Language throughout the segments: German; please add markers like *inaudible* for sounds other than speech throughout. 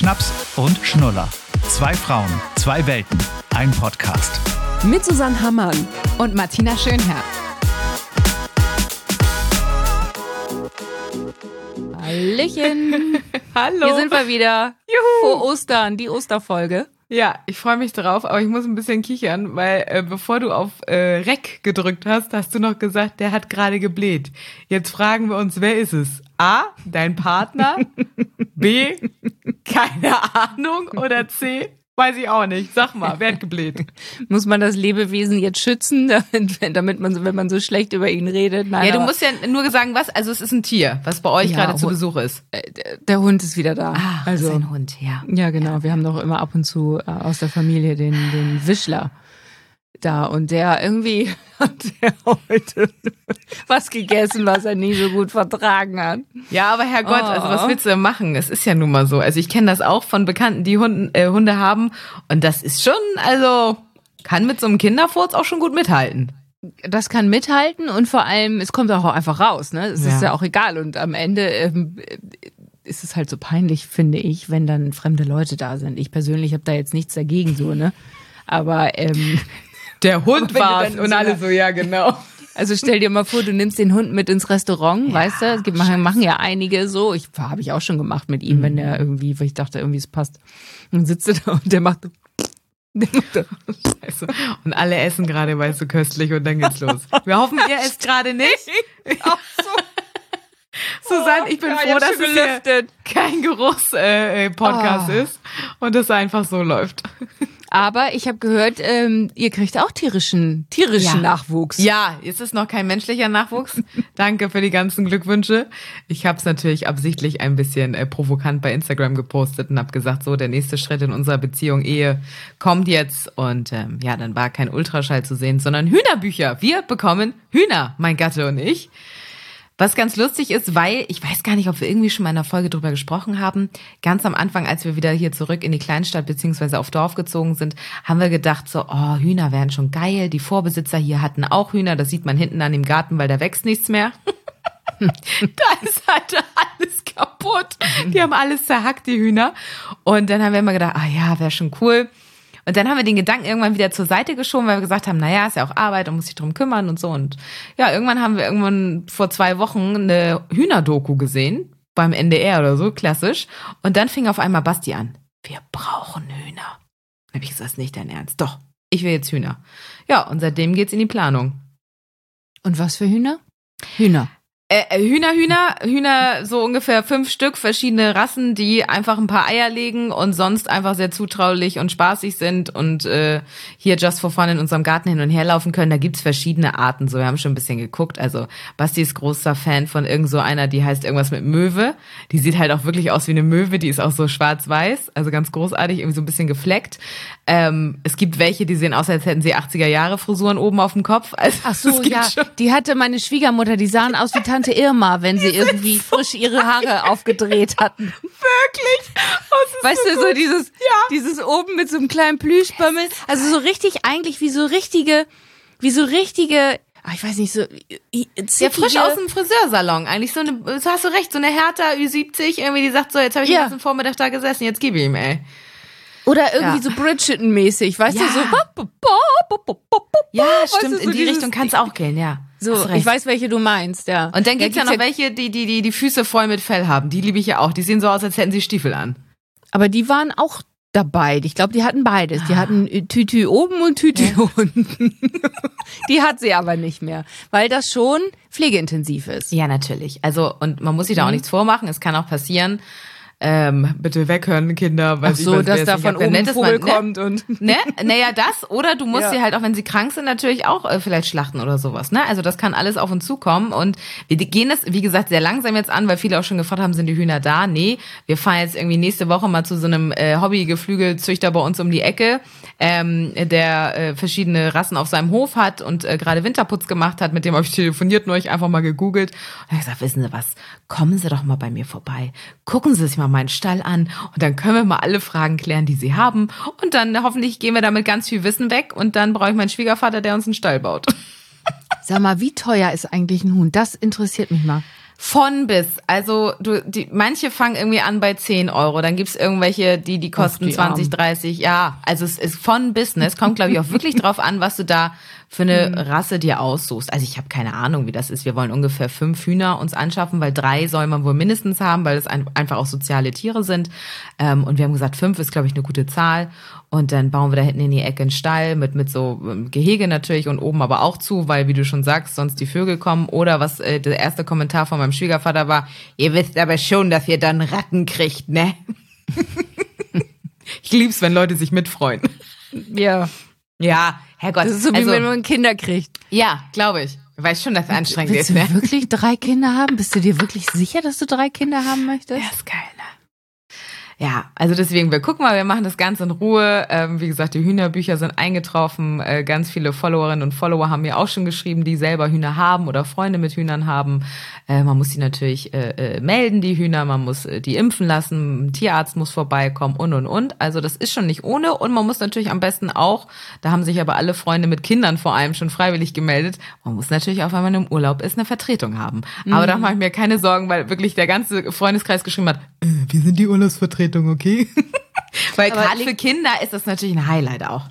Schnaps und Schnuller. Zwei Frauen, zwei Welten, ein Podcast. Mit Susanne Hammann und Martina Schönherr. Hallöchen. *laughs* Hallo. Hier sind wir wieder. Juhu. Vor Ostern, die Osterfolge. Ja, ich freue mich drauf, aber ich muss ein bisschen kichern, weil äh, bevor du auf äh, Rec gedrückt hast, hast du noch gesagt, der hat gerade gebläht. Jetzt fragen wir uns, wer ist es? A, dein Partner? B, *laughs* keine Ahnung? Oder C, Weiß ich auch nicht. Sag mal, wer hat gebläht? *laughs* Muss man das Lebewesen jetzt schützen, *laughs* damit, damit man, wenn man so schlecht über ihn redet? Nein, ja, du musst ja nur sagen, was. Also es ist ein Tier, was bei euch ja, gerade zu Besuch ist. Äh, der Hund ist wieder da. Ah, also ist ein Hund, ja. Ja, genau. Ja. Wir haben doch immer ab und zu äh, aus der Familie den, den Wischler da und der irgendwie *laughs* hat er heute was gegessen, was er nie so gut vertragen hat. Ja, aber Herrgott, oh. also was oh. willst du machen? Es ist ja nun mal so. Also ich kenne das auch von Bekannten, die Hunde, äh, Hunde haben und das ist schon, also kann mit so einem Kinderfurz auch schon gut mithalten. Das kann mithalten und vor allem, es kommt auch einfach raus, ne? Es ja. ist ja auch egal und am Ende ähm, ist es halt so peinlich, finde ich, wenn dann fremde Leute da sind. Ich persönlich habe da jetzt nichts dagegen, so, ne? Aber ähm, der Hund war und alle so, ja, genau. *laughs* Also stell dir mal vor, du nimmst den Hund mit ins Restaurant, ja, weißt du? Es gibt, machen, machen ja einige so. Ich habe ich auch schon gemacht mit ihm, mhm. wenn der irgendwie, weil ich dachte, irgendwie es passt. Dann sitzt er da und der macht *laughs* macht Scheiße. Und alle essen gerade, weißt du, köstlich und dann geht's los. Wir hoffen, ihr *laughs* esst gerade nicht. Auch so. Susanne, ich bin oh, froh, dass es kein Geruchs-Podcast äh, oh. ist und es einfach so läuft. Aber ich habe gehört, ähm, ihr kriegt auch tierischen, tierischen ja. Nachwuchs. Ja, es ist noch kein menschlicher Nachwuchs. *laughs* Danke für die ganzen Glückwünsche. Ich habe es natürlich absichtlich ein bisschen äh, provokant bei Instagram gepostet und habe gesagt, so der nächste Schritt in unserer Beziehung Ehe kommt jetzt. Und ähm, ja, dann war kein Ultraschall zu sehen, sondern Hühnerbücher. Wir bekommen Hühner, mein Gatte und ich. Was ganz lustig ist, weil ich weiß gar nicht, ob wir irgendwie schon mal in einer Folge drüber gesprochen haben. Ganz am Anfang, als wir wieder hier zurück in die Kleinstadt beziehungsweise auf Dorf gezogen sind, haben wir gedacht so, oh, Hühner wären schon geil. Die Vorbesitzer hier hatten auch Hühner. Das sieht man hinten an dem Garten, weil da wächst nichts mehr. *laughs* da ist halt alles kaputt. Die haben alles zerhackt, die Hühner. Und dann haben wir immer gedacht, ah ja, wäre schon cool. Und dann haben wir den Gedanken irgendwann wieder zur Seite geschoben, weil wir gesagt haben, naja, ist ja auch Arbeit und muss sich drum kümmern und so. Und ja, irgendwann haben wir irgendwann vor zwei Wochen eine Hühnerdoku gesehen, beim NDR oder so, klassisch. Und dann fing auf einmal Basti an. Wir brauchen Hühner. Dann habe ich gesagt, nicht dein Ernst. Doch, ich will jetzt Hühner. Ja, und seitdem geht's in die Planung. Und was für Hühner? Hühner. Äh, äh, Hühner, Hühner, Hühner, so ungefähr fünf Stück, verschiedene Rassen, die einfach ein paar Eier legen und sonst einfach sehr zutraulich und spaßig sind und äh, hier just for fun in unserem Garten hin und her laufen können. Da gibt's verschiedene Arten. So, wir haben schon ein bisschen geguckt. Also Basti ist großer Fan von irgend so einer, die heißt irgendwas mit Möwe. Die sieht halt auch wirklich aus wie eine Möwe. Die ist auch so schwarz-weiß, also ganz großartig, irgendwie so ein bisschen gefleckt. Ähm, es gibt welche, die sehen aus, als hätten sie 80er Jahre Frisuren oben auf dem Kopf. Also, Ach so, ja. Schon. Die hatte meine Schwiegermutter. Die sahen aus wie Tante Irma, wenn sie irgendwie so frisch ihre Haare aufgedreht hatten. Wirklich? Oh, weißt so du, so dieses, ja. dieses oben mit so einem kleinen Plüschbömmel. Also so richtig, eigentlich wie so richtige, wie so richtige, ach, ich weiß nicht, so ja, frisch aus dem Friseursalon. Eigentlich so eine, so hast du recht, so eine Hertha Ü70, irgendwie, die sagt so, jetzt habe ich ja. den ganzen Vormittag da gesessen, jetzt gib ihm, ey. Oder irgendwie ja. so Bridgerton-mäßig, weißt ja. du, so. Ja, stimmt, weißt du, so in die Richtung kann es auch gehen, ja. So, ich weiß, welche du meinst, ja. Und dann gibt's ja, ja noch welche, die, die, die die Füße voll mit Fell haben. Die liebe ich ja auch. Die sehen so aus, als hätten sie Stiefel an. Aber die waren auch dabei. Ich glaube, die hatten beides. Die hatten Tütü oben und Tütü ja. unten. *laughs* die hat sie aber nicht mehr, weil das schon pflegeintensiv ist. Ja, natürlich. Also, und man muss sich da auch mhm. nichts vormachen. Es kann auch passieren, ähm, bitte weghören, Kinder. Weil Ach so, dass da von oben ein Vogel man, ne? kommt und... Ne? Naja, das. Oder du musst ja. sie halt auch, wenn sie krank sind, natürlich auch äh, vielleicht schlachten oder sowas. Ne? Also das kann alles auf uns zukommen. Und wir gehen das, wie gesagt, sehr langsam jetzt an, weil viele auch schon gefragt haben, sind die Hühner da? Nee, wir fahren jetzt irgendwie nächste Woche mal zu so einem äh, Hobbygeflügelzüchter bei uns um die Ecke, ähm, der äh, verschiedene Rassen auf seinem Hof hat und äh, gerade Winterputz gemacht hat. Mit dem habe ich telefoniert, nur ich einfach mal gegoogelt. Und ich gesagt, wissen Sie was, kommen Sie doch mal bei mir vorbei. Gucken Sie sich mal meinen Stall an und dann können wir mal alle Fragen klären, die Sie haben. Und dann hoffentlich gehen wir damit ganz viel Wissen weg und dann brauche ich meinen Schwiegervater, der uns einen Stall baut. *laughs* Sag mal, wie teuer ist eigentlich ein Huhn? Das interessiert mich mal. Von bis. Also du, die, manche fangen irgendwie an bei 10 Euro. Dann gibt's irgendwelche, die die kosten die 20, Armen. 30. Ja, also es ist von bis. Ne? Es kommt, glaube ich, auch wirklich drauf an, was du da für eine Rasse dir aussuchst. Also ich habe keine Ahnung, wie das ist. Wir wollen ungefähr fünf Hühner uns anschaffen, weil drei soll man wohl mindestens haben, weil es ein, einfach auch soziale Tiere sind. Ähm, und wir haben gesagt, fünf ist, glaube ich, eine gute Zahl. Und dann bauen wir da hinten in die Ecke einen Stall mit, mit so ähm, Gehege natürlich und oben aber auch zu, weil, wie du schon sagst, sonst die Vögel kommen. Oder was äh, der erste Kommentar von meinem Schwiegervater war, ihr wisst aber schon, dass ihr dann Ratten kriegt, ne? *laughs* ich lieb's, wenn Leute sich mitfreuen. Ja. Ja, Herrgott. Das ist so wie also, wenn man Kinder kriegt. ja, glaube ich. Ich weiß schon, dass es anstrengend Willst ist, du ne? wirklich drei Kinder haben? Bist du dir wirklich sicher, dass du drei Kinder haben möchtest? Ja, ist geil, ne? Ja, also deswegen, wir gucken mal, wir machen das Ganze in Ruhe. Ähm, wie gesagt, die Hühnerbücher sind eingetroffen. Äh, ganz viele Followerinnen und Follower haben mir auch schon geschrieben, die selber Hühner haben oder Freunde mit Hühnern haben. Äh, man muss die natürlich äh, äh, melden, die Hühner, man muss äh, die impfen lassen, ein Tierarzt muss vorbeikommen und und und. Also das ist schon nicht ohne und man muss natürlich am besten auch, da haben sich aber alle Freunde mit Kindern vor allem schon freiwillig gemeldet, man muss natürlich auch, wenn man im Urlaub ist, eine Vertretung haben. Aber da mache ich mir keine Sorgen, weil wirklich der ganze Freundeskreis geschrieben hat, äh, wir sind die Urlaubsvertretung, okay? *laughs* weil Aber gerade für Kinder ist das natürlich ein Highlight auch.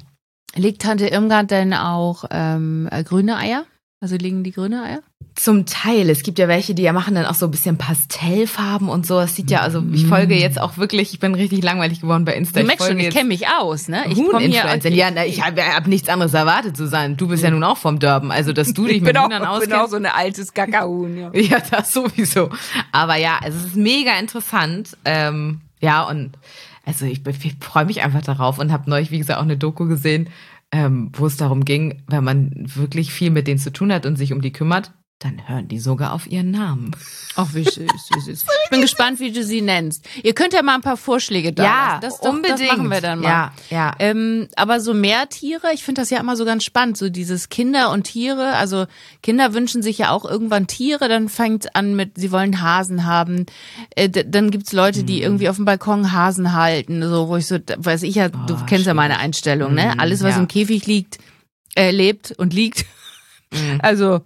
Legt Tante Irmgard denn auch ähm, äh, grüne Eier? Also liegen die grüne Eier? Zum Teil. Es gibt ja welche, die ja machen dann auch so ein bisschen Pastellfarben und so. Das sieht ja, also ich folge jetzt auch wirklich, ich bin richtig langweilig geworden bei Insta. Du ich merkst schon, ich kenne mich aus, ne? Ich komm hier, Huhn-Influencer. Ja, na, ich habe hab nichts anderes erwartet, Susanne. Du bist ja nun auch vom Dörben. Also, dass du dich mit Hühnern auskennst. ein altes Kakaohuhn, ja. *laughs* Ja, das sowieso. Aber ja, also es ist mega interessant. Ähm, ja, und also ich, ich freue mich einfach darauf und habe neulich, wie gesagt, auch eine Doku gesehen, ähm, wo es darum ging, wenn man wirklich viel mit denen zu tun hat und sich um die kümmert, dann hören die sogar auf ihren Namen. Ach, wie süß, wie süß. *laughs* Ich bin gespannt, wie du sie nennst. Ihr könnt ja mal ein paar Vorschläge da lassen. Das, ist doch, das machen wir dann mal. Ja, ja. Ähm, aber so mehr Tiere, ich finde das ja immer so ganz spannend, so dieses Kinder und Tiere. Also Kinder wünschen sich ja auch irgendwann Tiere, dann fängt an mit, sie wollen Hasen haben. Äh, dann gibt's Leute, Mhm. die irgendwie auf dem Balkon Hasen halten, so wo ich so, weiß ich ja, du kennst ja meine Einstellung, ne? Mhm, Alles, was ja. im Käfig liegt, äh, lebt und liegt. *laughs* Mhm. Also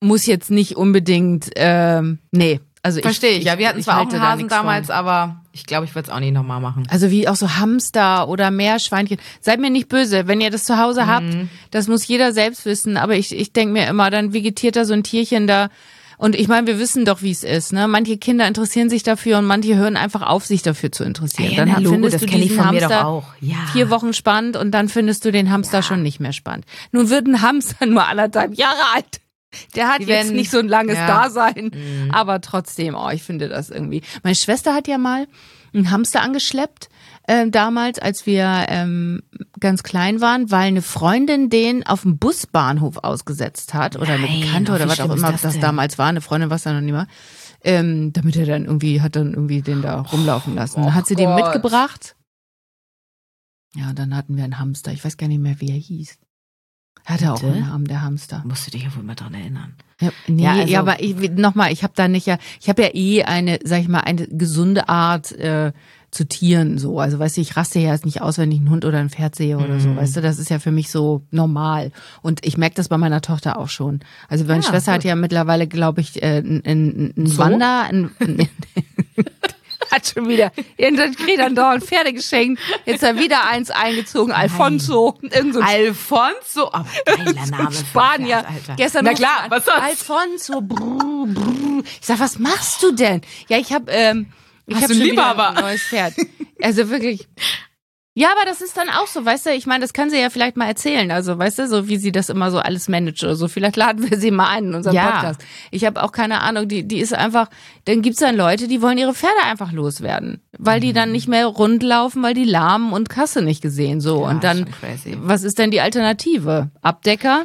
muss jetzt nicht unbedingt, ähm, nee. Also Verstehe ich. Ja, wir hatten zwar auch einen da Hasen nix von. damals, aber ich glaube, ich würde es auch nicht nochmal machen. Also wie auch so Hamster oder Meerschweinchen. Seid mir nicht böse, wenn ihr das zu Hause habt, Mhm. das muss jeder selbst wissen. Aber ich, ich denke mir immer, dann vegetiert da so ein Tierchen da. Und ich meine, wir wissen doch, wie es ist. Ne? Manche Kinder interessieren sich dafür und manche hören einfach auf, sich dafür zu interessieren. Ja, dann na, Logo, findest das du kenn ich von mir doch Hamster auch. Ja. vier Wochen spannend und dann findest du den Hamster schon nicht mehr spannend. Nun wird ein Hamster *laughs* nur anderthalb Jahre alt. Der hat Die jetzt werden- nicht so ein langes ja. Dasein, aber trotzdem, oh, ich finde das irgendwie. Meine Schwester hat ja mal einen Hamster angeschleppt, äh, damals, als wir ähm, ganz klein waren, weil eine Freundin den auf dem Busbahnhof ausgesetzt hat oder eine Bekannte oh, oder was auch immer das das, damals war. Eine Freundin war es dann noch nicht mehr. Ähm, damit er dann irgendwie, hat dann irgendwie den da rumlaufen lassen. Dann hat sie den Gott. mitgebracht. Ja, dann hatten wir einen Hamster. Ich weiß gar nicht mehr, wie er hieß. Hat er auch Bitte? einen Namen, der Hamster. Musst du dich ja wohl mal dran erinnern. Ja, nee, Ja, ja, also- aber ich, nochmal, ich habe da nicht ja, ich habe ja eh eine, sag ich mal, eine gesunde Art äh, zu Tieren so. Also weißt du, ich raste ja jetzt nicht aus, wenn ich einen Hund oder ein Pferd sehe oder Mhm. so. Weißt du, das ist ja für mich so normal. Und ich merke das bei meiner Tochter auch schon. Also meine Ja, Schwester hat gut. ja mittlerweile, glaube ich, äh, ein, ein, ein? Wander, ein, hat schon wieder, irgendwann kriegt dann dauernd Pferde geschenkt. Jetzt hat er wieder eins eingezogen, Alfonso. So ein Alfonso, aber geiler Name. ein Spanier. Pferd. Gestern Na klar, was sonst? Alfonso. Brr, brr. Ich sag, was machst du denn? Ja, ich habe ähm, ich Hast hab du schon einen wieder Liebhaber? ein neues Pferd. Also wirklich. Ja, aber das ist dann auch so, weißt du, ich meine, das kann sie ja vielleicht mal erzählen, also weißt du, so wie sie das immer so alles managt oder so. Vielleicht laden wir sie mal ein in unseren Ja. Podcast. Ich habe auch keine Ahnung, die, die ist einfach, dann gibt's dann Leute, die wollen ihre Pferde einfach loswerden, weil die Mhm. dann nicht mehr rund laufen, weil die lahmen und Kasse nicht gesehen so. Ja, und dann, was ist denn die Alternative? Abdecker?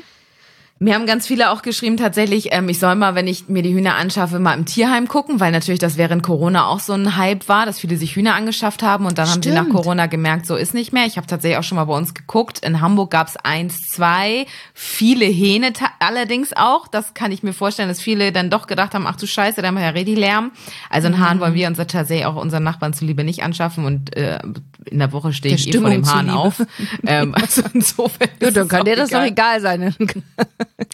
Mir haben ganz viele auch geschrieben, tatsächlich, ähm, ich soll mal, wenn ich mir die Hühner anschaffe, mal im Tierheim gucken, weil natürlich das während Corona auch so ein Hype war, dass viele sich Hühner angeschafft haben und dann haben sie nach Stimmt. Corona gemerkt, so ist nicht mehr. Ich habe tatsächlich auch schon mal bei uns geguckt. In Hamburg gab's eins, zwei, viele Hähne allerdings auch. Das kann ich mir vorstellen, dass viele dann doch gedacht haben, ach du Scheiße, da haben wir ja richtig Lärm. Also einen Hahn wollen wir uns tatsächlich auch unseren Nachbarn zuliebe nicht anschaffen und äh, in der Woche stehe ich eh vor dem Hahn auf. Ähm, also insofern ja, dann kann dir das doch egal sein.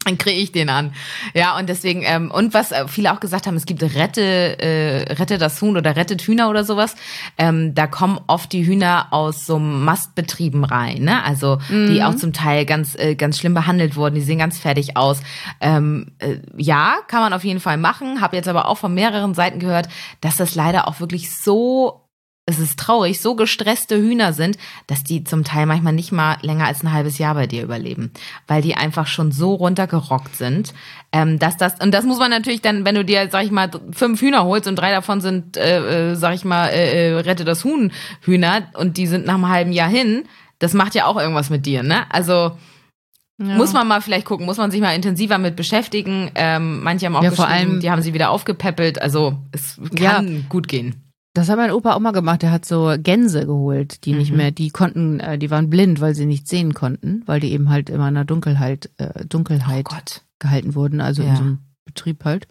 Dann kriege ich den an. Ja, und deswegen, ähm, und was äh, viele auch gesagt haben, es gibt Rette, äh, Rette das Huhn oder Rettet Hühner oder sowas. Ähm, da kommen oft die Hühner aus so Mastbetrieben rein, ne? Also mhm. die auch zum Teil ganz, äh, ganz schlimm behandelt wurden, die sehen ganz fertig aus. Ähm, äh, ja, kann man auf jeden Fall machen. Habe jetzt aber auch von mehreren Seiten gehört, dass das leider auch wirklich so es ist traurig, so gestresste Hühner sind, dass die zum Teil manchmal nicht mal länger als ein halbes Jahr bei dir überleben, weil die einfach schon so runtergerockt sind, ähm, dass das und das muss man natürlich dann, wenn du dir, sag ich mal, fünf Hühner holst und drei davon sind, äh, äh, sag ich mal, äh, äh, rette das Huhn Hühner und die sind nach einem halben Jahr hin, das macht ja auch irgendwas mit dir, ne? Also ja. Muss man mal vielleicht gucken, muss man sich mal intensiver mit beschäftigen. Ähm, manche haben auch ja, vor allem, die haben sie wieder aufgepäppelt. Also es kann ja, gut gehen. Das hat mein Opa auch mal gemacht. Der hat so Gänse geholt, die mhm. nicht mehr, die konnten, äh, die waren blind, weil sie nicht sehen konnten, weil die eben halt immer in der Dunkelheit, äh, Dunkelheit oh gehalten wurden, also ja. in so einem Betrieb halt.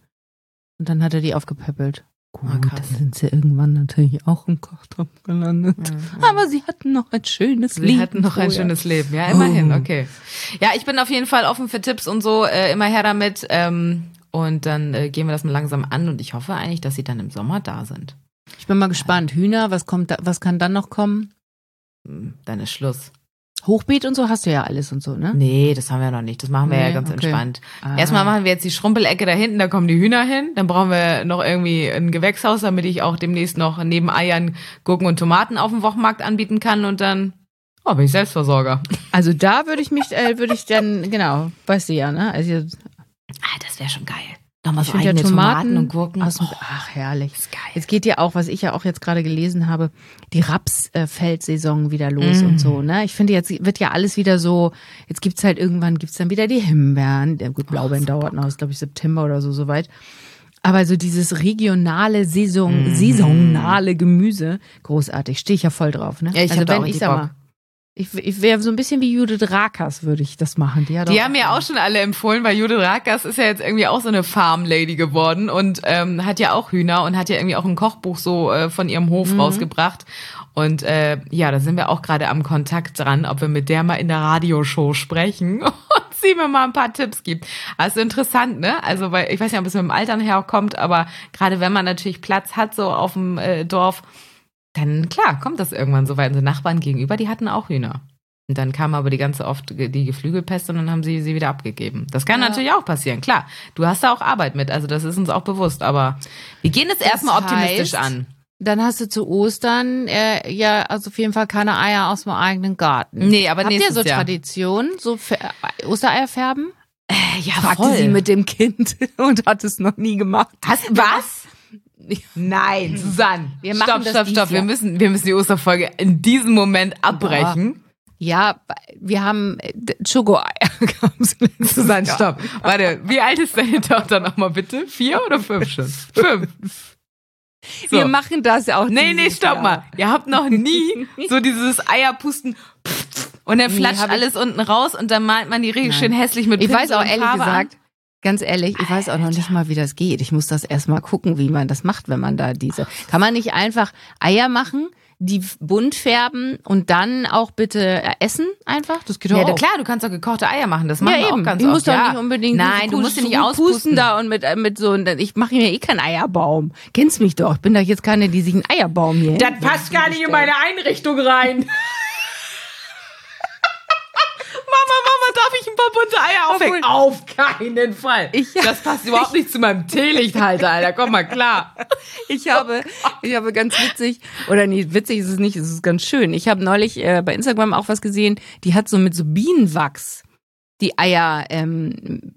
Und dann hat er die aufgepäppelt. Gut, oh, dann sind sie irgendwann natürlich auch im Kochtopf gelandet. Mhm. Aber sie hatten noch ein schönes sie Leben. Sie hatten noch ein schönes Leben, ja, immerhin, oh. okay. Ja, ich bin auf jeden Fall offen für Tipps und so, äh, immer her damit. Ähm, und dann äh, gehen wir das mal langsam an und ich hoffe eigentlich, dass sie dann im Sommer da sind. Ich bin mal gespannt. Hühner, was kommt da, was kann dann noch kommen? Hm, dann ist Schluss. Hochbeet und so hast du ja alles und so, ne? Nee, das haben wir noch nicht. Das machen wir nee, ja ganz okay. entspannt. Ah. Erstmal machen wir jetzt die Schrumpelecke da hinten, da kommen die Hühner hin. Dann brauchen wir noch irgendwie ein Gewächshaus, damit ich auch demnächst noch neben Eiern Gurken und Tomaten auf dem Wochenmarkt anbieten kann und dann oh, bin ich Selbstversorger. Also da würde ich mich, äh, würde ich dann, genau, weißt du ja, ne? Also, ah, das wäre schon geil. Nochmal so eigene ja Tomaten, Tomaten, und Gurken. Aus oh, ach, herrlich. Ist geil. Jetzt geht ja auch, was ich ja auch jetzt gerade gelesen habe, die Rapsfeldsaison wieder los mm. und so, ne? Ich finde, jetzt wird ja alles wieder so, jetzt gibt's halt irgendwann, gibt's dann wieder die Himbeeren. Ja, gut, Blaubeeren oh, dauert noch, ist glaube ich September oder so, soweit. Aber so dieses regionale, Saison, mm. saisonale Gemüse, großartig, stehe ich ja voll drauf, ne? Ja, ich also wenn ich sag mal, ich, ich wäre so ein bisschen wie Judith Rakers, würde ich das machen. Die, hat die haben mir auch schon alle empfohlen, weil Judith Rakers ist ja jetzt irgendwie auch so eine Farm-Lady geworden und ähm, hat ja auch Hühner und hat ja irgendwie auch ein Kochbuch so äh, von ihrem Hof mhm. rausgebracht. Und äh, ja, da sind wir auch gerade am Kontakt dran, ob wir mit der mal in der Radioshow sprechen *laughs* und sie mir mal ein paar Tipps gibt. Also interessant, ne? Also, weil ich weiß nicht, ob es mit dem Altern herkommt, aber gerade wenn man natürlich Platz hat, so auf dem äh, Dorf, dann klar, kommt das irgendwann so weit. Unsere Nachbarn gegenüber, die hatten auch Hühner. Und dann kam aber die ganze oft die Geflügelpest und dann haben sie sie wieder abgegeben. Das kann ja. natürlich auch passieren, klar. Du hast da auch Arbeit mit, also das ist uns auch bewusst. Aber wir gehen es erstmal optimistisch an. Dann hast du zu Ostern äh, ja also auf jeden Fall keine Eier aus dem eigenen Garten. Nee, aber Habt ihr so Jahr. Tradition, so äh, Ostereier färben? Äh, ja, Fragte voll. sie mit dem Kind *laughs* und hat es noch nie gemacht. Hast, was? Nein, Susanne. Wir machen stopp, stopp, stopp. Wir müssen, wir müssen die Osterfolge in diesem Moment abbrechen. Boah. Ja, wir haben äh, Schokoeier. *laughs* Susanne, stopp. Warte, wie alt ist deine Tochter nochmal bitte? Vier oder fünf schon? Fünf. *laughs* So. Wir machen das auch. Nee, nee, stopp Jahr. mal. Ihr habt noch nie *laughs* so dieses Eierpusten und dann flatscht nee, alles unten raus und dann malt man die richtig schön hässlich mit Ich weiß auch ehrlich Farbe gesagt, an. Ganz ehrlich, ich weiß auch noch nicht mal, wie das geht. Ich muss das erstmal gucken, wie man das macht, wenn man da diese. Kann man nicht einfach Eier machen? die bunt färben und dann auch bitte essen einfach? Das geht doch ja, auch. klar, du kannst doch gekochte Eier machen. Das machen ja, wir eben. auch ganz die oft. musst ja. doch nicht unbedingt Nein, du musst nicht auspusten da und mit mit so ich mache mir eh keinen Eierbaum. Kennst mich doch. Ich bin doch jetzt keine, die sich einen Eierbaum hier. Das passt gar nicht in meine Einrichtung rein. *laughs* darf ich ein paar bunte Eier aufhängen? Auf keinen Fall. Ich, das passt überhaupt nicht zu meinem Teelichthalter, Alter. Komm mal klar. *laughs* Ich habe, ich habe ganz witzig, oder nee, witzig ist es nicht, es ist ganz schön. Ich habe neulich äh, bei Instagram auch was gesehen, die hat so mit so Bienenwachs die Eier ähm,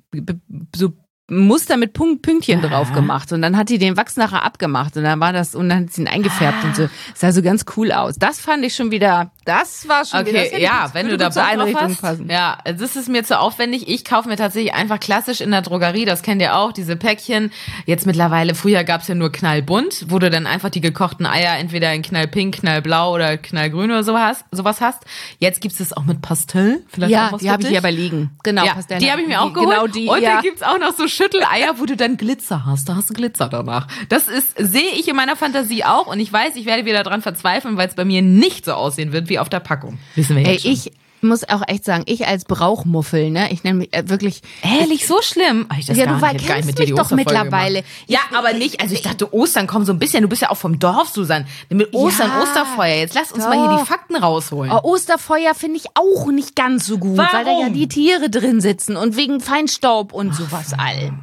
so Muster mit Punkt, Pünktchen ja. drauf gemacht und dann hat die den Wachs nachher abgemacht und dann war das und dann hat sie ihn eingefärbt ah. und so. Das sah so ganz cool aus. Das fand ich schon wieder, das war schon okay, wieder. Okay, ja, wenn du da zur Einrichtung passen. Ja, das ist mir zu aufwendig. Ich kaufe mir tatsächlich einfach klassisch in der Drogerie, das kennt ihr auch, diese Päckchen. Jetzt mittlerweile, früher gab's ja nur knallbunt, wo du dann einfach die gekochten Eier entweder in knallpink, knallblau oder knallgrün oder sowas, sowas hast. Jetzt gibt's es auch mit Pastell. Vielleicht ja, auch was die habe ich hier aber liegen. Genau, ja, Pastell. Die habe ich mir auch geholt. Genau die, und ja. da gibt's auch noch so Schütteleier, wo du dann Glitzer hast. Da hast du Glitzer danach. Das ist, sehe ich in meiner Fantasie auch und ich weiß, ich werde wieder dran verzweifeln, weil es bei mir nicht so aussehen wird wie auf der Packung. Wissen wir Ey, jetzt schon. ich muss auch echt sagen, ich als Brauchmuffel, ne, ich nenne mich äh, wirklich. Ehrlich, so schlimm? Ach, ich das Ja, du. Ich nicht kennst mit mich doch mittlerweile. Ja, aber nicht. Also ich dachte, Ostern komm so ein bisschen. Du bist ja auch vom Dorf, Susan. Mit Ostern, Ja, Osterfeuer. Jetzt lass uns mal hier doch. die Fakten rausholen. Oh, Osterfeuer finde ich auch nicht ganz so gut, weil da ja Warum? die Tiere drin sitzen und wegen Feinstaub und sowas all.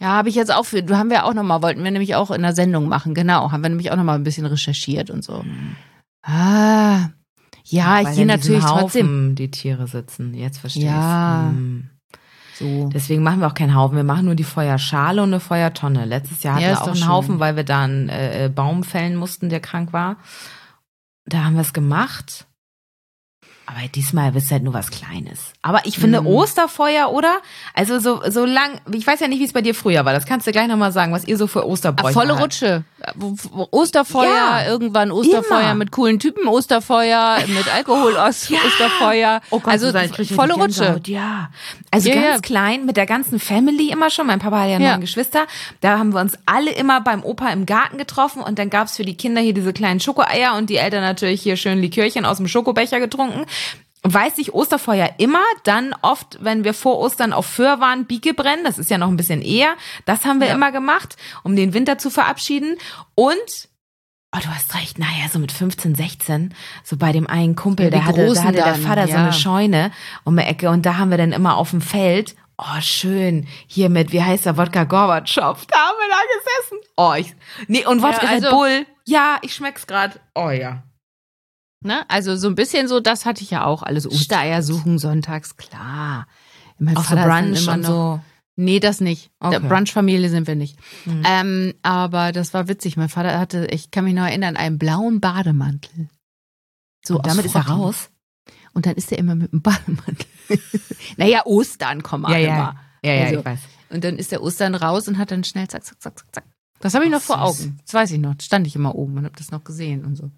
Ja, habe ich jetzt auch für, du haben wir auch noch mal, wollten wir nämlich auch in der Sendung machen, genau, haben wir nämlich auch noch mal ein bisschen recherchiert und so. Ah, ja, Weil ich diesem natürlich Haufen trotzdem die Tiere sitzen. Jetzt verstehe Ja. ich's. Hm. so. Deswegen machen wir auch keinen Haufen. Wir machen nur die Feuerschale und eine Feuertonne. Letztes Jahr hatten Ja, wir auch doch einen schön. Haufen, weil wir da einen äh, äh, Baum fällen mussten, der krank war. Da haben wir es gemacht. Aber diesmal ist halt nur was Kleines. Aber ich finde Mhm. Osterfeuer, oder? Also so, so lang, ich weiß ja nicht, wie es bei dir früher war. Das kannst du gleich nochmal sagen, was ihr so für Osterbräuche volle habt. Rutsche. Osterfeuer, Ja, irgendwann Osterfeuer immer. mit coolen Typen, Osterfeuer mit Alkohol *laughs* aus Osterfeuer. Oh Gott, also krieg volle Rutsche. Ja. Also Ja, ganz ja. klein, mit der ganzen Family immer schon. Mein Papa hat ja Ja. neun Geschwister. Da haben wir uns alle immer beim Opa im Garten getroffen und dann gab's für die Kinder hier diese kleinen Schokoeier und die Eltern natürlich hier schön Likörchen aus dem Schokobecher getrunken. Weiß ich, Osterfeuer immer, dann oft, wenn wir vor Ostern auf Föhr waren, Bieke brennen, das ist ja noch ein bisschen eher. Das haben wir Ja. immer gemacht, um den Winter zu verabschieden. Und Oh, du hast recht. Naja, so mit 15, 16, so bei dem einen Kumpel, Ja, der hatte, da hatte der dann, Vater so ja. eine Scheune um die Ecke und da haben wir dann immer auf dem Feld, oh schön, hier mit, wie heißt der, Wodka Gorbatschow, da haben wir da gesessen. Oh, ich, nee, und Wodka Ja, Red also- Bull, ja, ich schmeck's grad. Oh ja. Ne? Also so ein bisschen so, das hatte ich ja auch alles. Ostereier suchen sonntags, klar. Mein Auch so Vater dann Brunch immer und noch- so. Nee, das nicht. Der Okay. Brunch-Familie sind wir nicht. Ähm, aber das war witzig. Mein Vater hatte, ich kann mich noch erinnern, einen blauen Bademantel. So Und damit ist er raus. Und dann ist er immer mit dem Bademantel. *laughs* naja, Ostern kommen Ja, ja. immer. Ja, ja, Also, ich weiß. Und dann ist der Ostern raus und hat dann schnell zack, zack, zack, zack, zack. Das habe ich noch Ach, vor süß. Augen. Das weiß ich noch. Das stand ich immer oben und habe das noch gesehen und so.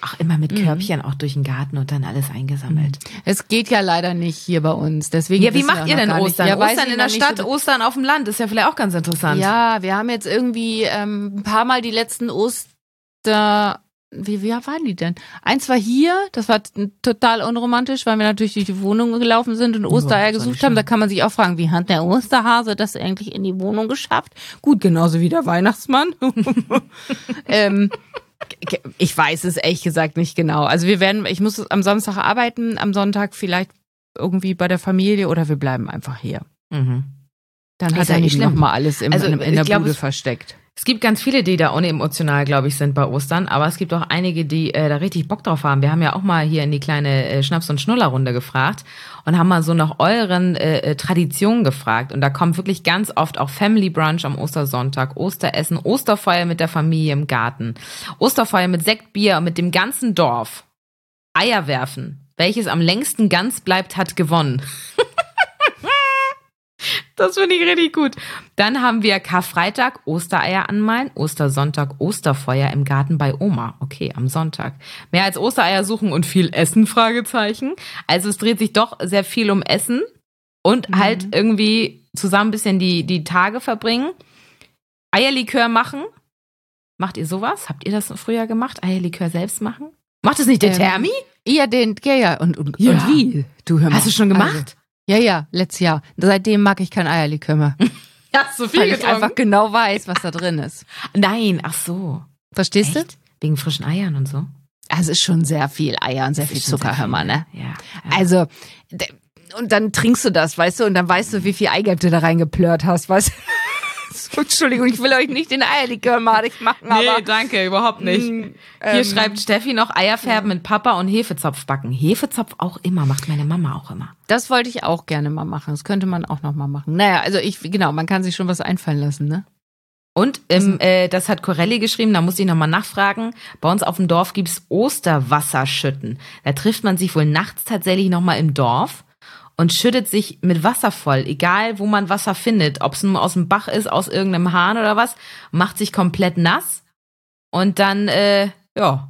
Ach, immer mit Mhm. Körbchen auch durch den Garten und dann alles eingesammelt. Es geht ja leider nicht hier bei uns. Deswegen Ja, wie macht auch ihr denn. Ostern? Ja, Ostern in der Stadt, so- Ostern auf dem Land, ist ja vielleicht auch ganz interessant. Ja, wir haben jetzt irgendwie ähm, ein paar Mal die letzten Oster. Wie, wie waren die denn? Eins war hier, das war total unromantisch, weil wir natürlich durch die Wohnung gelaufen sind und Ostereier war gesucht haben. Da kann man sich auch fragen, wie hat der Osterhase das eigentlich in die Wohnung geschafft? Gut, genauso wie der Weihnachtsmann. *laughs* ähm, ich weiß es ehrlich gesagt nicht genau. Also wir werden, ich muss am Samstag arbeiten, am Sonntag vielleicht irgendwie bei der Familie oder wir bleiben einfach hier. Mhm. Dann hat er nicht eben schlimm. noch mal alles im, Also, in, in der glaub, Bude versteckt. Es gibt ganz viele, die da unemotional, glaube ich, sind bei Ostern, aber es gibt auch einige, die äh, da richtig Bock drauf haben. Wir haben ja auch mal hier in die kleine äh, Schnaps- und Schnullerrunde gefragt und haben mal so nach euren äh, äh, Traditionen gefragt. Und da kommt wirklich ganz oft auch Family Brunch am Ostersonntag, Osteressen, Osterfeuer mit der Familie im Garten, Osterfeuer mit Sekt, Bier und mit dem ganzen Dorf, Eier werfen. Welches am längsten ganz bleibt, hat gewonnen. *laughs* Das finde ich richtig gut. Dann haben wir Karfreitag Ostereier anmalen, Ostersonntag Osterfeuer im Garten bei Oma. Okay, am Sonntag. Mehr als Ostereier suchen und viel essen, Fragezeichen. Also es dreht sich doch sehr viel um Essen und Mhm. halt irgendwie zusammen ein bisschen die, die Tage verbringen. Eierlikör machen. Macht ihr sowas? Habt ihr das früher gemacht? Eierlikör selbst machen? Macht es nicht der Ähm, Thermi? Ja, den, ja, ja. Und, und, Ja. und wie? Du hör mal. Hast du schon gemacht? Also, ja, ja, letztes Jahr. Seitdem mag ich kein Eierlikör mehr. *laughs* ja, so weil ich einfach genau weiß, was da drin ist. Nein, ach so. Verstehst Echt? Wegen frischen Eiern und so? du? Also, Es ist schon sehr viel Eier und sehr viel Zucker, sehr hör mal, ne? Ja. ja. Also, und dann trinkst du das, weißt du, und dann weißt du, wie viel Eigelb du da reingeplört hast, weißt du? *laughs* Entschuldigung, ich will euch nicht den Eierlikör madig machen, aber. danke, überhaupt nicht. Mm, Hier ähm, schreibt Steffi noch Eierfärben mit Papa und Hefezopf backen. Hefezopf auch immer, macht meine Mama auch immer. Das wollte ich auch gerne mal machen. Das könnte man auch noch mal machen. Naja, also ich, genau, man kann sich schon was einfallen lassen, ne? Und ähm, äh, das hat Corelli geschrieben, da muss ich nochmal nachfragen. Bei uns auf dem Dorf gibt's Osterwasserschütten. Da trifft man sich wohl nachts tatsächlich nochmal im Dorf und schüttet sich mit Wasser voll, egal wo man Wasser findet, ob es nun aus dem Bach ist, aus irgendeinem Hahn oder was, macht sich komplett nass und dann, äh, ja,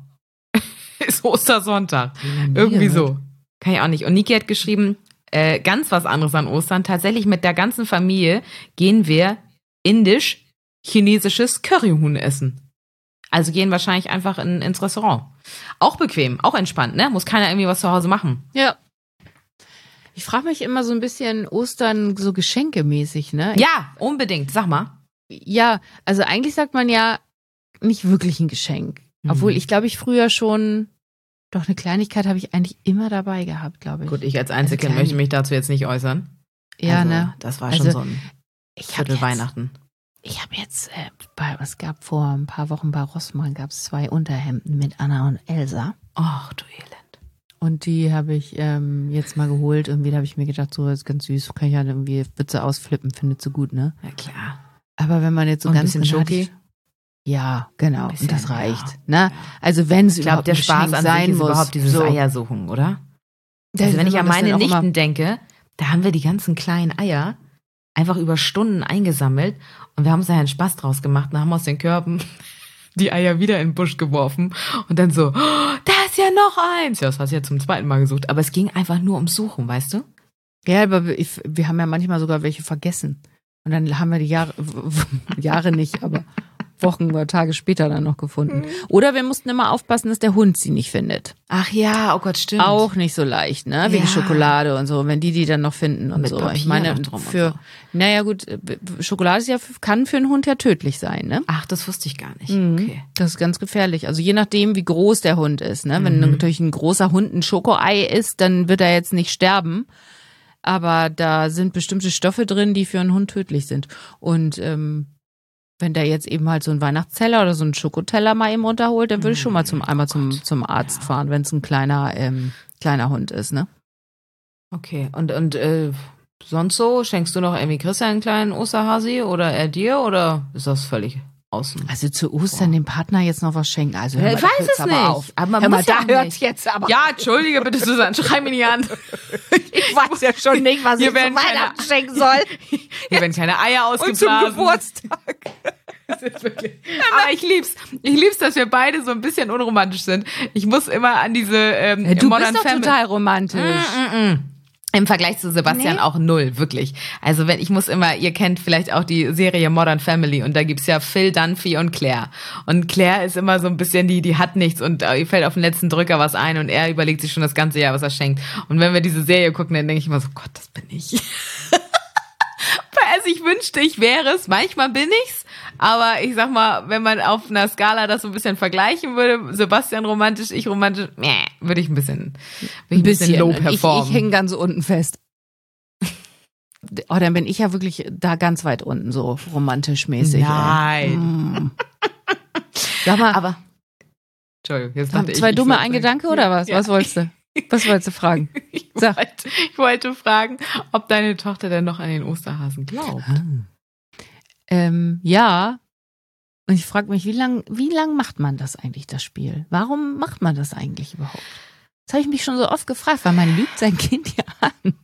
*laughs* ist Ostersonntag. Irgendwie so. Kann ich auch nicht. Und Niki hat geschrieben, äh, ganz was anderes an Ostern. Tatsächlich mit der ganzen Familie gehen wir indisch chinesisches Curryhuhn essen. Also gehen wahrscheinlich einfach in, ins Restaurant. Auch bequem, auch entspannt, ne? Muss keiner irgendwie was zu Hause machen. Ja. Ich frage mich immer so ein bisschen Ostern so geschenkemäßig, ne? Ja, unbedingt. Sag mal. Ja, also eigentlich sagt man ja nicht wirklich ein Geschenk. Mhm. Obwohl ich glaube, ich früher schon doch eine Kleinigkeit habe ich eigentlich immer dabei gehabt, glaube ich. Gut, ich als Einzelkind Also möchte mich dazu jetzt nicht äußern. ja, also, ne? Das war Also, schon so ein Ich habe Viertel jetzt, Weihnachten. ich habe jetzt äh, bei, es gab vor ein paar Wochen bei Rossmann gab es zwei Unterhemden mit Anna und Elsa. Ach du Elend. Und die habe ich ähm, jetzt mal geholt. Irgendwie da habe ich mir gedacht, so ist ganz süß, kann ich ja irgendwie bitte ausflippen, findet so gut, ne? Na klar. Aber wenn man jetzt so Und ein ganz bisschen grantig- Schoki? Ja, genau. Ein bisschen, und das reicht. ja. Ne? Ja. Also wenn es überhaupt der ein Spaß an sein sich ist muss, überhaupt dieses so. Eiersuchen, oder? Das- Also wenn ich an meine Nichten denke, da haben wir die ganzen kleinen Eier einfach über Stunden eingesammelt und wir haben uns da einen Spaß draus gemacht und haben aus den Körben *laughs* die Eier wieder in den Busch geworfen und dann so, oh, da ist ja noch eins. Ja, das hast du ja zum zweiten Mal gesucht. Aber es ging einfach nur ums Suchen, weißt du? Ja, aber wir- ich, wir haben ja manchmal sogar welche vergessen. Und dann haben wir die Jahre, *laughs* Jahre nicht, aber Wochen oder Tage später dann noch gefunden. Oder wir mussten immer aufpassen, dass der Hund sie nicht findet. Ach ja, oh Gott, stimmt. Auch nicht so leicht, ne? Wegen Ja. Schokolade und so, wenn die die dann noch finden und Mit so. Papier ich meine, für, so. naja gut, äh, Schokolade ist ja, kann für einen Hund ja tödlich sein, ne? Ach, das wusste ich gar nicht. Mhm. Okay. Das ist ganz gefährlich. Also je nachdem, wie groß der Hund ist. Ne? Mhm. Wenn natürlich ein großer Hund ein Schokoei ist, dann wird er jetzt nicht sterben. Aber da sind bestimmte Stoffe drin, die für einen Hund tödlich sind. Und ähm, wenn der jetzt eben halt so einen Weihnachtsteller oder so einen Schokoteller mal eben runterholt, dann würde ich schon mal zum einmal zum, zum Arzt fahren, wenn es ein kleiner ähm, kleiner Hund ist. Ne? Okay. Und, und äh, sonst so? Schenkst du noch irgendwie Christian einen kleinen Osterhasi oder er dir oder ist das völlig außen? Also zu Ostern dem Partner jetzt noch was schenken. Also hör mal, ich weiß es aber nicht. Auf. Aber man hör mal, da nicht. jetzt aber. Ja, entschuldige bitte, Susanne, schrei mir nicht an. *laughs* ich weiß ja schon nicht, was Hier ich zu Weihnachten schenken soll. *laughs* Hier werden keine Eier Und zum ausgeblasen. Geburtstag. *laughs* Aber ich lieb's. Ich lieb's, dass wir beide so ein bisschen unromantisch sind. Ich muss immer an diese ähm, Ja, du Modern bist doch Family. total romantisch. Mm-mm. Im Vergleich zu Sebastian Nee. auch null, wirklich. Also wenn ich muss immer, ihr kennt vielleicht auch die Serie Modern Family und da gibt's ja Phil Dunphy und Claire. Und Claire ist immer so ein bisschen die, die hat nichts und äh, ihr fällt auf den letzten Drücker was ein und er überlegt sich schon das ganze Jahr, was er schenkt. Und wenn wir diese Serie gucken, dann denke ich immer so, Gott, das bin ich. *laughs* also ich wünschte, ich wäre es. Manchmal bin ich's. Aber ich sag mal, wenn man auf einer Skala das so ein bisschen vergleichen würde, Sebastian romantisch, ich romantisch, meh, würde ich ein bisschen, ich ein bisschen low Und Ich, ich hänge ganz unten fest. Oh, dann bin ich ja wirklich da ganz weit unten, so romantisch mäßig. ey. Nein. Mm. *laughs* Sag mal, Aber Entschuldigung, jetzt dachte ich, zwei ich dumme ein Gedanke oder was? Ja. Was wolltest du? Was wolltest du fragen? *laughs* Ich wollte, ich wollte fragen, ob deine Tochter denn noch an den Osterhasen glaubt. Ähm, ja. Und ich frage mich, wie lang, wie lang macht man das eigentlich, das Spiel? Warum macht man das eigentlich überhaupt? Das habe ich mich schon so oft gefragt, weil man lügt sein Kind ja an. *laughs*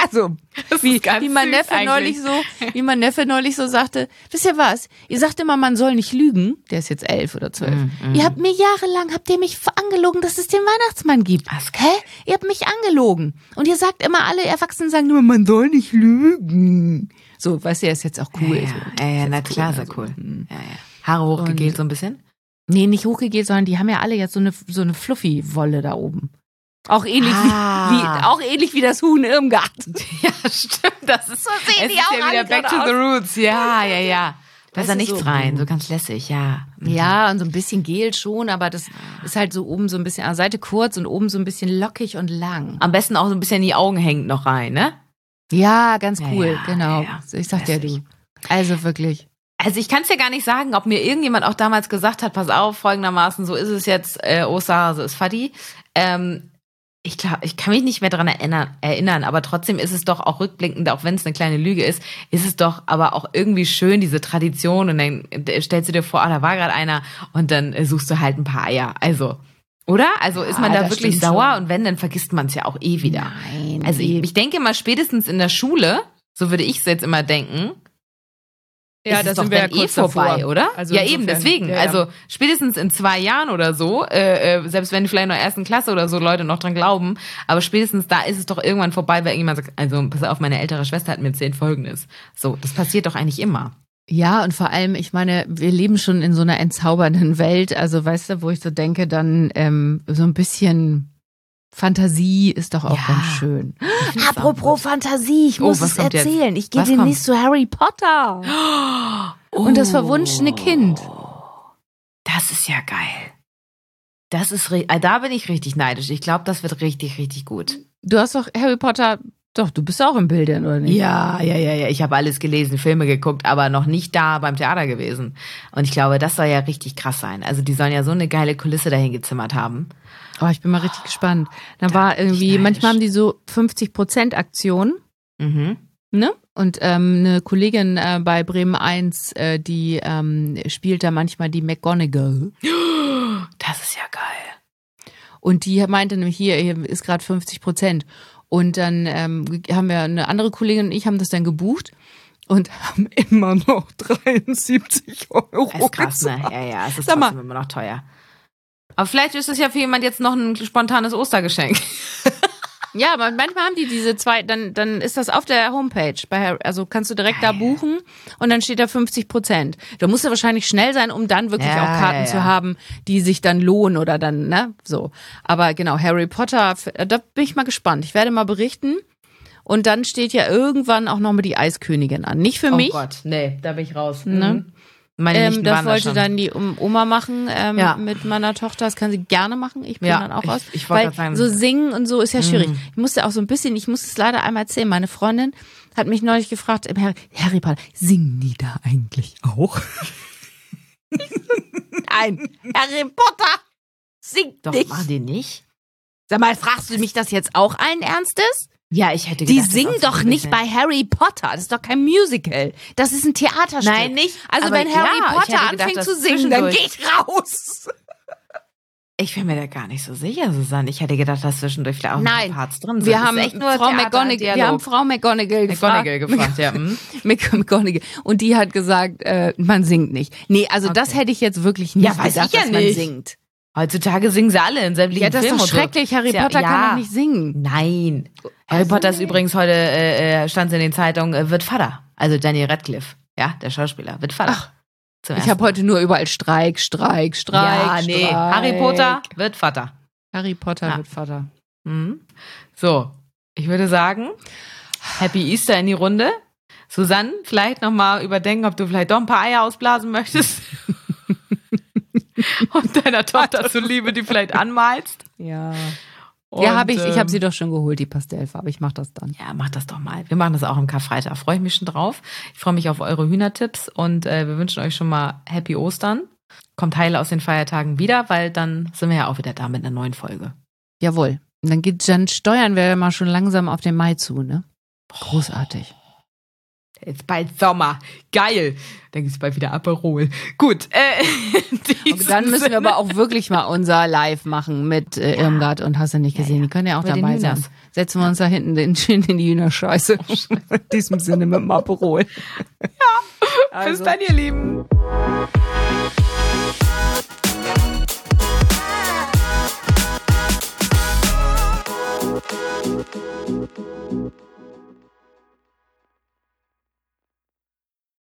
Also, wie, wie mein Neffe eigentlich. neulich so, *laughs* wie mein Neffe neulich so sagte, wisst ihr was? Ihr sagt immer, man soll nicht lügen. Der ist jetzt elf oder zwölf. Mm, mm. Ihr habt mir jahrelang, habt ihr mich angelogen, dass es den Weihnachtsmann gibt. Was? Hä? Ihr habt mich angelogen. Und ihr sagt immer, alle Erwachsenen sagen immer, man soll nicht lügen. So, weißt du, er ist jetzt auch cool. Ja, so. ja, ja, na klar, cool, sehr also. cool. Mhm. Ja, ja. Haare hochgegelt so ein bisschen? Nee, nicht hochgegelt, sondern die haben ja alle jetzt so eine, so eine Fluffy-Wolle da oben. Auch ähnlich, Ah. wie, wie, auch ähnlich wie das Huhn im Garten. *laughs* Ja, stimmt. Das ist so sehen es die ist auch ja wieder back to the roots. Ja, ja, ja. Da ist ja du, nichts so, rein, mm. so ganz lässig, ja. Ja, und so ein bisschen Gel schon, aber das ist halt so oben so ein bisschen an der Seite kurz und oben so ein bisschen lockig und lang. Am besten auch so ein bisschen in die Augen hängt noch rein, ne? Ja, ganz cool, ja, genau. ja. Ich sag dir, du. Also wirklich. Also ich kann es ja gar nicht sagen, ob mir irgendjemand auch damals gesagt hat, pass auf, folgendermaßen, so ist es jetzt, äh, Osterhase ist Fadi. Ähm, ich glaube, ich kann mich nicht mehr dran erinnern, erinnern, aber trotzdem ist es doch auch rückblickend, auch wenn es eine kleine Lüge ist, ist es doch aber auch irgendwie schön, diese Tradition. Und dann äh, stellst du dir vor, ah, da war gerade einer und dann äh, suchst du halt ein paar Eier. Also, oder? Also ist man Ja, da das wirklich sauer schon. und wenn, dann vergisst man es ja auch eh wieder. Nein. Also ich, ich denke mal spätestens in der Schule, so würde ich es jetzt immer denken, Ja, ist da es sind doch wir dann ja eh vorbei, davor. oder? Also ja, eben, insofern, deswegen. ja, ja. Also spätestens in zwei Jahren oder so, äh, äh, selbst wenn vielleicht noch ersten Klasse oder so Leute noch dran glauben, aber spätestens da ist es doch irgendwann vorbei, weil irgendjemand sagt, also pass auf, meine ältere Schwester hat mir erzählt Folgendes. So, das passiert doch eigentlich immer. Ja, und vor allem, ich meine, wir leben schon in so einer entzaubernden Welt. Also, weißt du, wo ich so denke, dann ähm, so ein bisschen Fantasie ist doch auch Ja, ganz schön. Apropos Fantasie, ich Oh, muss was es kommt jetzt? erzählen. Ich gehe demnächst zu Harry Potter gut. *gasps* und das verwunschene Kind. Das ist ja geil. Das ist, äh, da bin ich richtig neidisch. Ich glaube, das wird richtig, richtig gut. Du hast doch Harry Potter, doch, du bist auch im Bildern, oder nicht? Ja, ja, ja, ja. Ich habe alles gelesen, Filme geguckt, aber noch nicht da beim Theater gewesen. Und ich glaube, das soll ja richtig krass sein. Also die sollen ja so eine geile Kulisse dahin gezimmert haben. Oh, ich bin mal richtig gespannt. Da war irgendwie, manchmal haben die so 50% Aktion. Mhm. Ne? Und ähm, eine Kollegin äh, bei Bremen 1, äh, die ähm, spielt da manchmal die McGonagall. Das ist ja geil. Und die meinte nämlich, hier, hier ist gerade 50 Prozent. Und dann ähm, haben wir eine andere Kollegin und ich haben das dann gebucht und haben *laughs* immer noch 73 Euro. Das ist krass, ne? Ja, ja, es ist Sag mal. trotzdem immer noch teuer. Aber vielleicht ist es ja für jemand jetzt noch ein spontanes Ostergeschenk. *laughs* Ja, aber manchmal haben die diese zwei, dann, dann ist das auf der Homepage. Bei, also kannst du direkt da Geil. buchen und dann steht da 50 Prozent. Da musst du wahrscheinlich schnell sein, um dann wirklich Ja, auch Karten ja, zu ja. haben, die sich dann lohnen oder dann, ne, so. Aber genau, Harry Potter, da bin ich mal gespannt. Ich werde mal berichten. Und dann steht ja irgendwann auch noch mal die Eiskönigin an. Nicht für mich. Oh Gott, nee, da bin ich raus. Ne? Mhm. Meine Ähm, das da wollte schon. dann die Oma machen ähm, Ja. mit meiner Tochter. Das kann sie gerne machen. Ich bin Ja, dann auch ich- raus. ich Weil sagen- so singen und so ist ja schwierig. Mm. Ich musste auch so ein bisschen, ich muss es leider einmal erzählen. Meine Freundin hat mich neulich gefragt, im Harry, Harry Potter, singen die da eigentlich auch? *laughs* Nein, Harry Potter singt Doch, nicht. machen die nicht? Sag mal, fragst du mich das jetzt auch allen Ernstes? Ja, ich hätte Die gedacht, das singen doch ein nicht bei Harry Potter. Das ist doch kein Musical. Das ist ein Theaterstück. Nein, nicht. Also wenn Harry ja, Potter gedacht, anfängt das zu singen, dann zwischendurch- geh ich raus. Ich bin mir da gar nicht so sicher, Susanne. Ich hätte gedacht, dass zwischendurch vielleicht auch Nein, noch Parts drin sind. wir Das haben echt nur Frau McGonagall, wir haben Frau McGonagall gefragt. McGonagall *laughs* gefragt, ja. hm. Mc- McGonagall. Und die hat gesagt, äh, man singt nicht. Nee, also das Okay. hätte ich jetzt wirklich nicht Ja, weiß gedacht, ich ja dass man nicht. singt. Heutzutage singen sie alle in sämtlichen Ja, das ist Filmen doch und so. schrecklich. Harry Ist ja- Potter kann doch nicht singen. Nein. Harry Also Potter ist nee. übrigens heute, äh, äh, stand in den Zeitungen, äh, wird Vater. Also Daniel Radcliffe, ja, der Schauspieler, wird Vater. Ach, Ich habe heute nur überall Streik, Streik, Streik. Ja, nee. Streik. Harry Potter wird Vater. Harry Potter Ja. wird Vater. Mhm. So, ich würde sagen, Happy Easter in die Runde. Susanne, vielleicht nochmal überdenken, ob du vielleicht doch ein paar Eier ausblasen möchtest. *laughs* Und deiner Tochter zuliebe die vielleicht anmalst. Ja. Und, ja, habe ich. Ich habe ähm, sie doch schon geholt, die Pastellfarbe. Ich mache das dann. Ja, mach das doch mal. Wir machen das auch am Karfreitag. Freue ich mich schon drauf. Ich freue mich auf eure Hühnertipps und äh, wir wünschen euch schon mal Happy Ostern. Kommt heil aus den Feiertagen wieder, weil dann sind wir ja auch wieder da mit einer neuen Folge. Jawohl. Und dann geht dann steuern wir mal schon langsam auf den Mai zu, ne? Großartig. Jetzt bald Sommer. Geil. Dann gibt es bald wieder Aperol. Gut. Äh, *laughs* dann müssen wir aber auch wirklich mal unser Live machen mit äh, Irmgard und hast du nicht gesehen. Ja, ja. Die können ja auch Über dabei sein. Setzen wir uns da hinten den schön in die Hühnerscheiße. Oh, in diesem Sinne mit dem Aperol. Ja. Also. Bis dann, ihr Lieben.